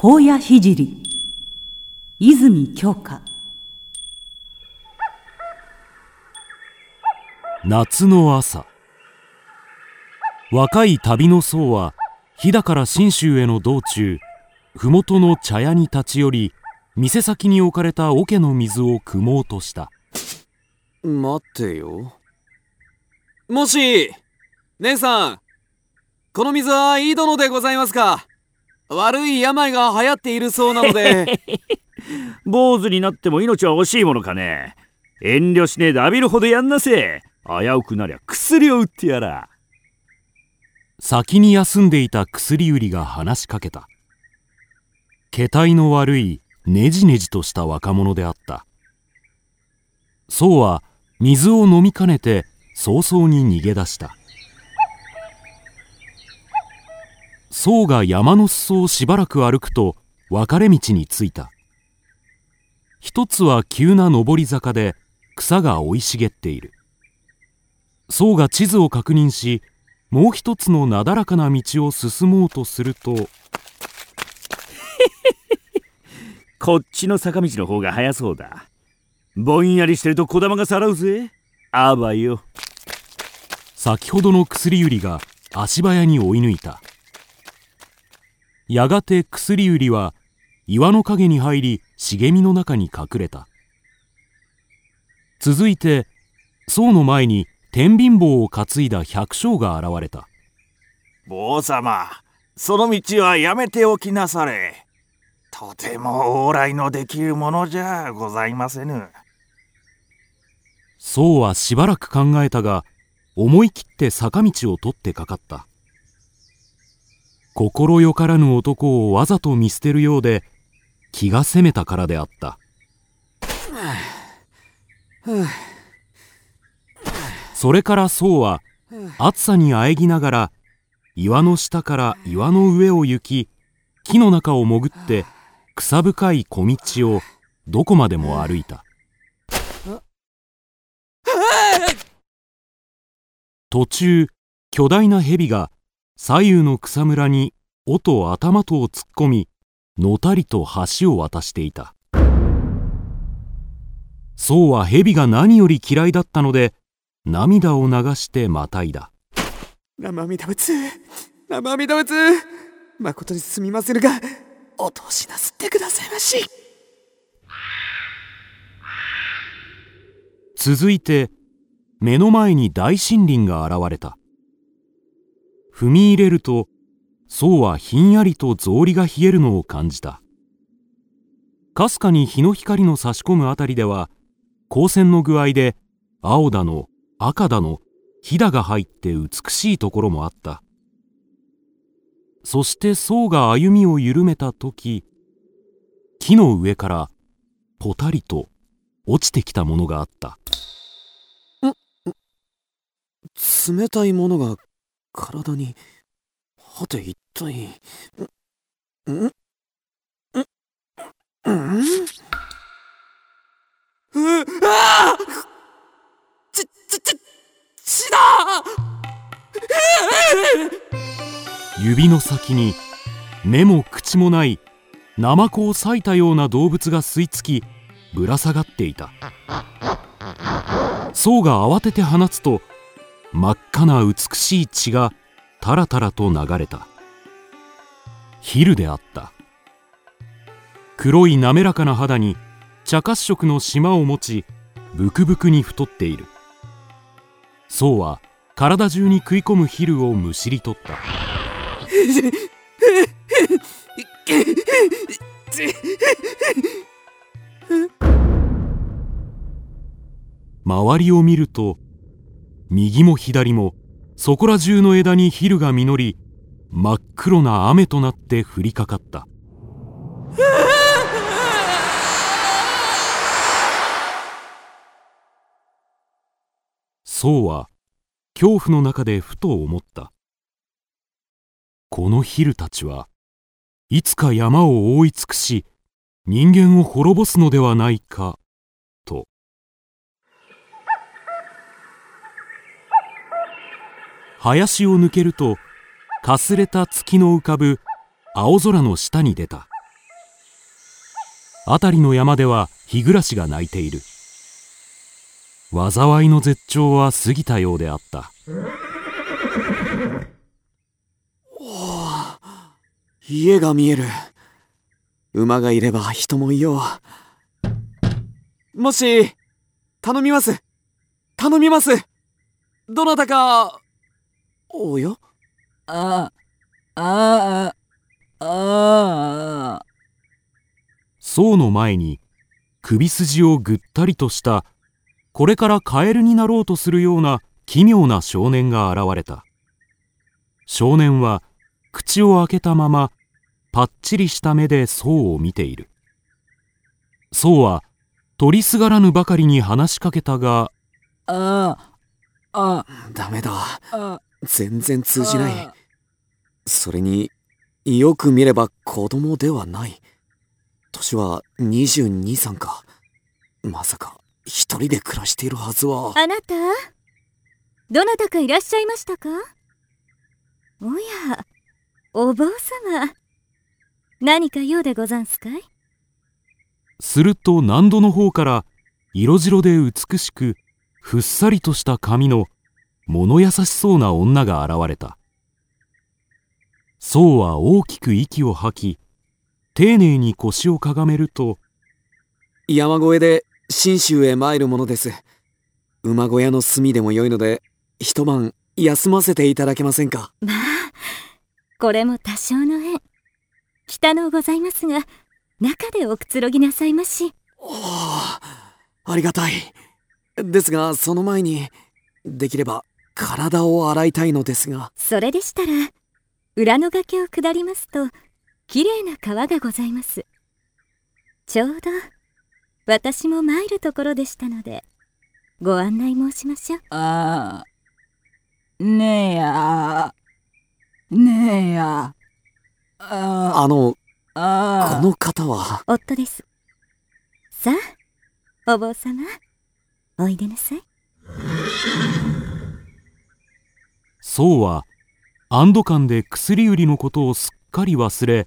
荒野聖泉鏡花。夏の朝。若い旅の僧は飛騨から信州への道中麓の茶屋に立ち寄り店先に置かれた桶の水を汲もうとした。待ってよ。もし姉さんこの水はいい殿でございますか？悪い病が流行っているそうなので。坊主になっても命は惜しいものかね。遠慮しねえで浴びるほどやんなせ。危うくなりゃ薬を売ってやら。先に休んでいた薬売りが話しかけた。気体の悪いねじねじとした若者であった。そうは水を飲みかねて早々に逃げ出した僧が山の裾をしばらく歩くと分かれ道に着いた。一つは急な上り坂で草が生い茂っている。僧が地図を確認しもう一つのなだらかな道を進もうとすると。こっちの坂道の方が早そうだ。ぼんやりしてると小玉がさらうぜ。あばよ。先ほどの薬売りが足早に追い抜いたやがて薬売りは岩の陰に入り茂みの中に隠れた。続いて僧の前に天秤棒を担いだ百姓が現れた。坊様その道はやめておきなされ。とても往来のできるものじゃございませぬ。僧はしばらく考えたが思い切って坂道を取ってかかった心よからぬ男をわざと見捨てるようで気が責めたからであった。それから僧は暑さにあえぎながら岩の下から岩の上を行き木の中を潜って草深い小道をどこまでも歩いた。途中巨大な蛇が左右の草むらに尾と頭とを突っ込みのたりと橋を渡していた。僧は蛇が何より嫌いだったので涙を流してまたいだ。生身仏生身仏誠にすみませぬがお通しなすってくださいまし。続いて目の前に大森林が現れた。踏み入れると僧はひんやりと草履が冷えるのを感じた。かすかに日の光の差し込むあたりでは光線の具合で青だの赤だのひだが入って美しいところもあった。そして僧が歩みを緩めた時木の上からぽたりと落ちてきたものがあった。冷たいものが体にはて一体んんんうあちちち血だ。指の先に目も口もないナマコを裂いたような動物が吸い付きぶら下がっていた。僧が慌てて放つと真っ赤な美しい血がたらたらと流れた。ヒルであった。黒い滑らかな肌に茶褐色の島を持ちブクブクに太っている。僧は体中に食い込むヒルをむしり取った。周りを見ると右も左もそこら中の枝にヒルが実り真っ黒な雨となって降りかかった。そうは恐怖の中でふと思った。このヒルたちはいつか山を覆い尽くし人間を滅ぼすのではないか林を抜けるとかすれた月の浮かぶ青空の下に出た。辺りの山では日暮が鳴いている。災いの絶頂は過ぎたようであった。お家が見える。馬がいれば人もいよう。もし頼みます。頼みます。どなたかおよ。ああああ僧の前に首筋をぐったりとしたこれからカエルになろうとするような奇妙な少年が現れた。少年は口を開けたままパッチリした目で僧を見ている。僧は取りすがらぬばかりに話しかけたがああダメだ。あ全然通じない。それによく見れば子供ではない。年は22歳か。まさか一人で暮らしているはずは。あなた？どなたかいらっしゃいましたか？おやお坊様。何か用でござんすかい？すると南戸の方から色白で美しくふっさりとした髪の物優しそうな女が現れた。僧は大きく息を吐き丁寧に腰をかがめると山越えで信州へ参るものです。馬小屋の隅でもよいので一晩休ませていただけませんか？まあこれも多少の縁。北のございますが中でおくつろぎなさいまし。おおありがたい。ですがその前にできれば体を洗いたいのですが。それでしたら裏の崖を下りますときれいな川がございます。ちょうど私も参るところでしたのでご案内申しましょう。あねえや。ねえや。ああ。のあ。この方は。夫です。さあお坊様おいでなさい僧は安堵感で薬売りのことをすっかり忘れ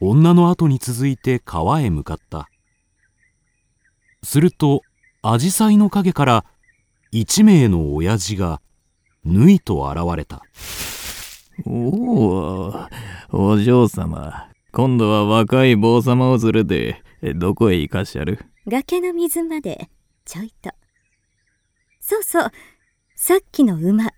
女の後に続いて川へ向かった。すると紫陽花の陰から一名の親父がぬいと現れた。おお、お嬢様。今度は若い坊様を連れて、どこへ行かしゃる？崖の水までちょいと。そうそうさっきの馬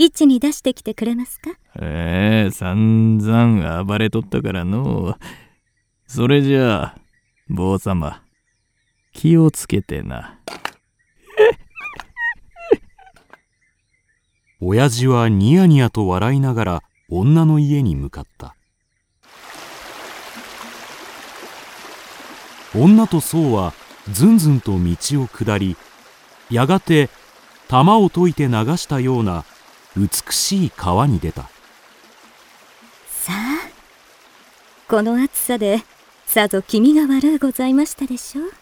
位置に出してきてくれますかええ散々暴れとったからの。それじゃあ、坊様、気をつけてな。親父はニヤニヤと笑いながら女の家に向かった女と僧はずんずんと道を下りやがて玉を解いて流したような美しい川に出た。さあこの暑さでさぞ気味が悪うございましたでしょう。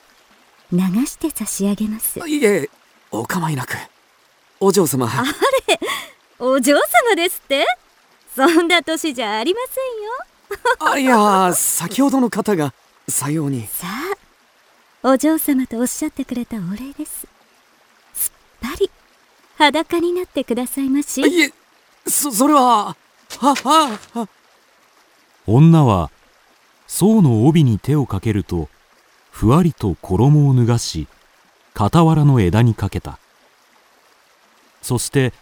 流して差し上げます。いえお構いなく。お嬢様。あれお嬢様ですって？そんな年じゃありませんよ。あいや先ほどの方がさように。さあお嬢様とおっしゃってくれたお礼です。すっぱり裸になってくださいまし。いえそそれはははは。女は僧の帯に手をかけるとふわりと衣を脱がし傍らの枝にかけた。そして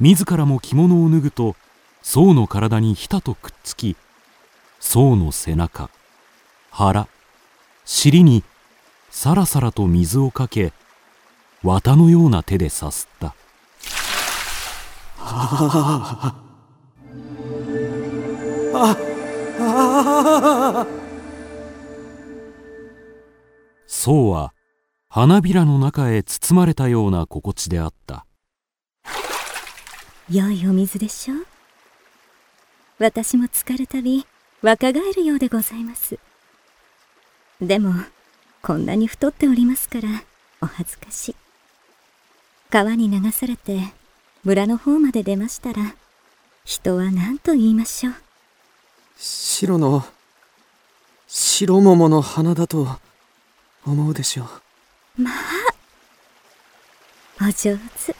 自らも着物を脱ぐと僧の体にひたとくっつき僧の背中腹尻にさらさらと水をかけ綿のような手でさすった僧は花びらの中へ包まれたような心地であった。良いお水でしょう。私も浸かるたび若返るようでございます。でもこんなに太っておりますからお恥ずかしい。川に流されて村の方まで出ましたら人は何と言いましょう。白の白白桃の花だと思うでしょう。まあお上手。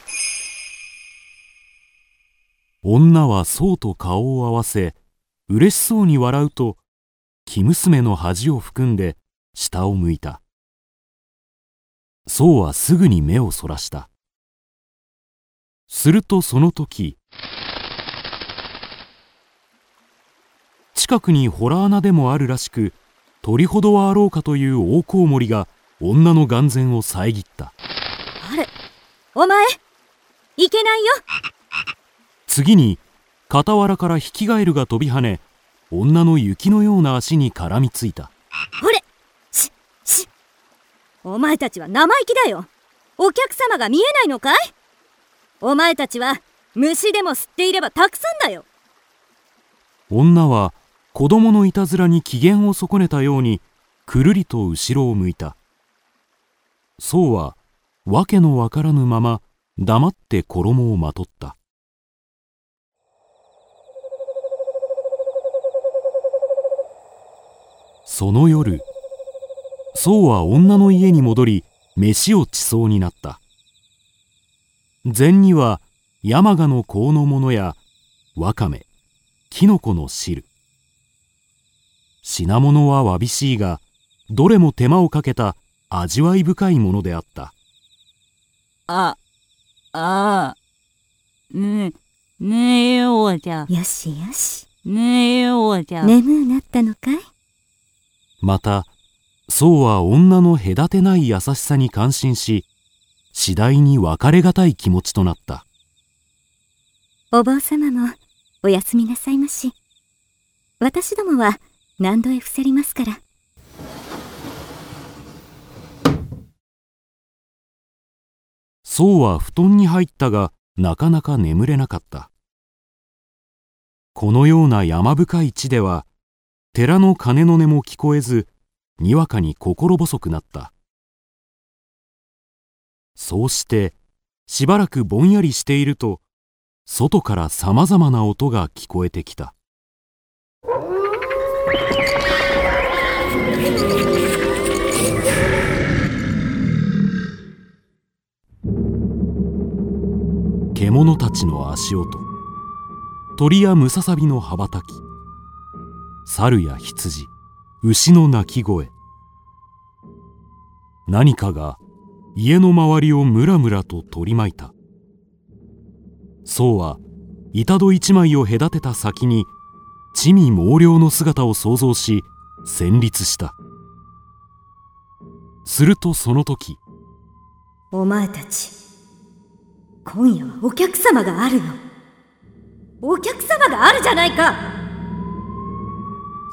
女は宋と顔を合わせ嬉しそうに笑うと生娘の恥を含んで下を向いた。宋はすぐに目をそらしたするとその時近くに洞穴でもあるらしく鳥ほどはあろうかという大コウモリが女の眼前を遮った。あれお前いけないよ。次に傍らからヒキガエルが飛び跳ね女の雪のような足に絡みついた。ほれししお前たちは生意気だよ。お客様が見えないのかい？お前たちは虫でも吸っていればたくさんだよ。女は子供のいたずらに機嫌を損ねたようにくるりと後ろを向いた。そうは訳のわからぬまま黙って衣をまとった。その夜そうは女の家に戻り飯をちそうになった。膳には山鹿の香のものやわかめきのこの汁。品物はわびしいがどれも手間をかけた味わい深いものであった。あ、あ、ね、ねえおじゃ、よしよし。ねえおじゃ。眠うなったのかい？また宋は女の隔てない優しさに感心し次第に別れがたい気持ちとなった。お坊様もおやすみなさいまし。私どもは何度へ伏せりますから。宋は布団に入ったがなかなか眠れなかった。このような山深い地では寺の鐘の音も聞こえずにわかに心細くなったそうしてしばらくぼんやりしていると外からさまざまな音が聞こえてきた。獣たちの足音。鳥やムササビの羽ばたき。猿や羊。牛の鳴き声。何かが家の周りをムラムラと取り巻いた。そうは板戸一枚を隔てた先に地味猛量の姿を想像し戦慄した。するとその時お前たち今夜はお客様があるよ。お客様があるじゃないか。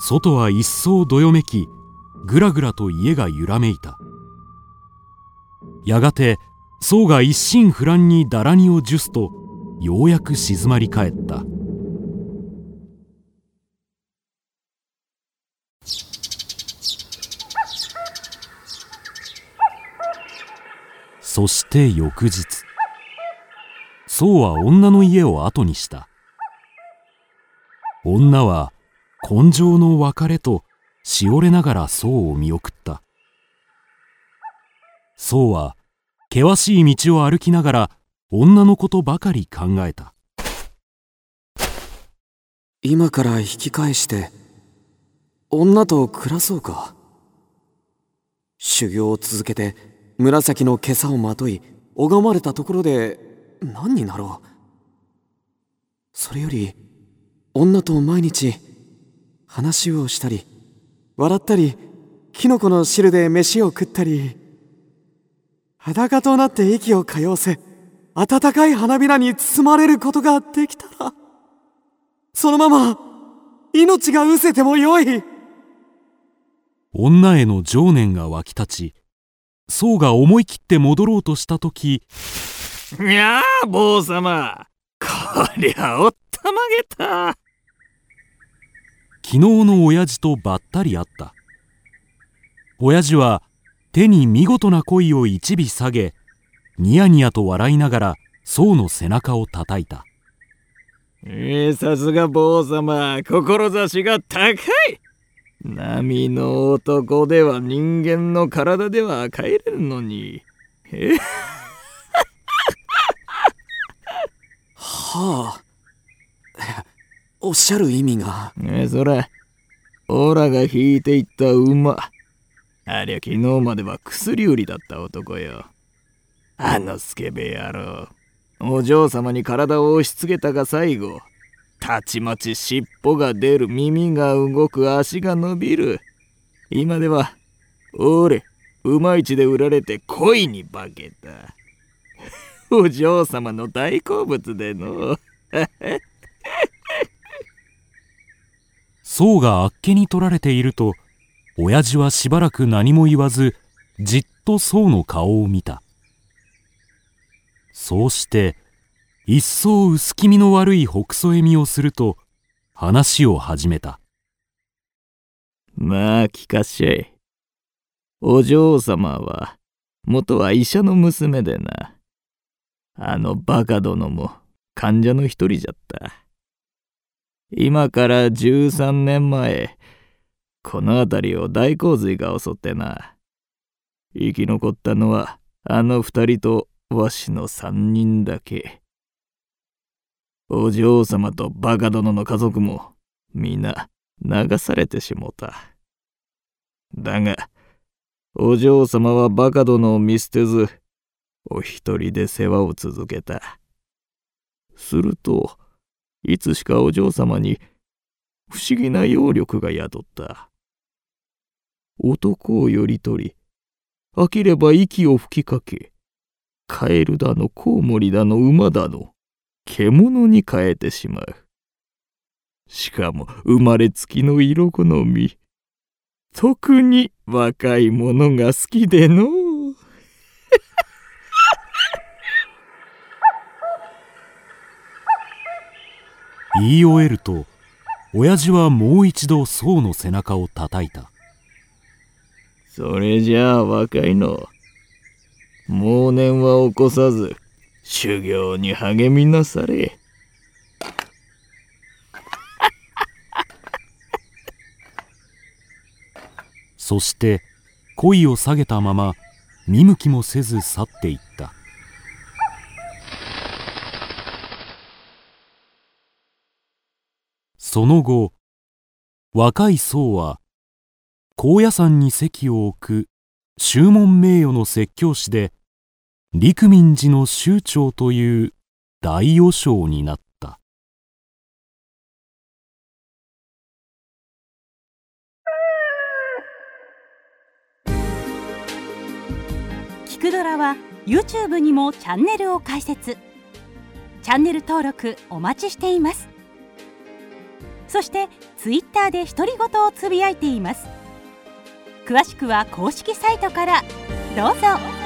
外は一層どよめきぐらぐらと家が揺らめいたやがて宋が一心不乱にだらにを術すとようやく静まり返った。そして翌日宋は女の家を後にした。女は根性の別れとしおれながら宋を見送った。宋は険しい道を歩きながら女のことばかり考えた。今から引き返して女と暮らそうか。修行を続けて紫の袈裟をまとい拝まれたところで何になろう。それより女と毎日話をしたり笑ったりキノコの汁で飯を食ったり裸となって息を通わせ暖かい花びらに包まれることができたらそのまま命が失せてもよい。女への情念が湧き立ち宋が思い切って戻ろうとした時いやあ坊様こりゃおったまげた。昨日の親父とばったり会った。親父は手に見事な鯉を一尾下げニヤニヤと笑いながら宋の背中を叩いたえー、さすが坊様志が高い波の男では人間の体では帰れるのに。え？はあ。おっしゃる意味が。え、そら、オラが引いていった馬。ありゃ昨日までは薬売りだった男よ。あのスケベ野郎。お嬢様に体を押し付けたが最後。たちまち尻尾が出る、耳が動く、足が伸びる。今では、おれ、馬市で売られて恋に化けた。お嬢様の大好物での。宋があっけに取られていると親父はしばらく何も言わずじっと宋の顔を見た。そうして一層薄気味の悪いほくそ笑みをすると話を始めた。まあ聞かっしゃい。お嬢様は元は医者の娘でな。あのバカ殿も患者の一人じゃった。今から13年前、この辺りを大洪水が襲ってな。生き残ったのはあの二人とわしの三人だけ。お嬢様とバカ殿の家族も皆流されてしもた。だが、お嬢様はバカ殿を見捨てず、お一人で世話を続けた。すると、いつしかお嬢様に不思議な揚力が宿った。男をより取り、飽きれば息を吹きかけ、カエルだのコウモリだの馬だの、獣に変えてしまう。しかも生まれつきの色好み。特に若い者が好きでの。言い終えると親父はもう一度宋の背中を叩いたそれじゃあ若いの猛年は起こさず修行に励みなされ。そして恋を下げたまま見向きもせず去っていった。その後若い僧は高野山に席を置く宗門名誉の説教師で陸民寺の宗長という大与将になった。キクドラは YouTube にもチャンネルを開設。チャンネル登録お待ちしています。そしてツイッターで独り言をつぶやいています。詳しくは公式サイトからどうぞ。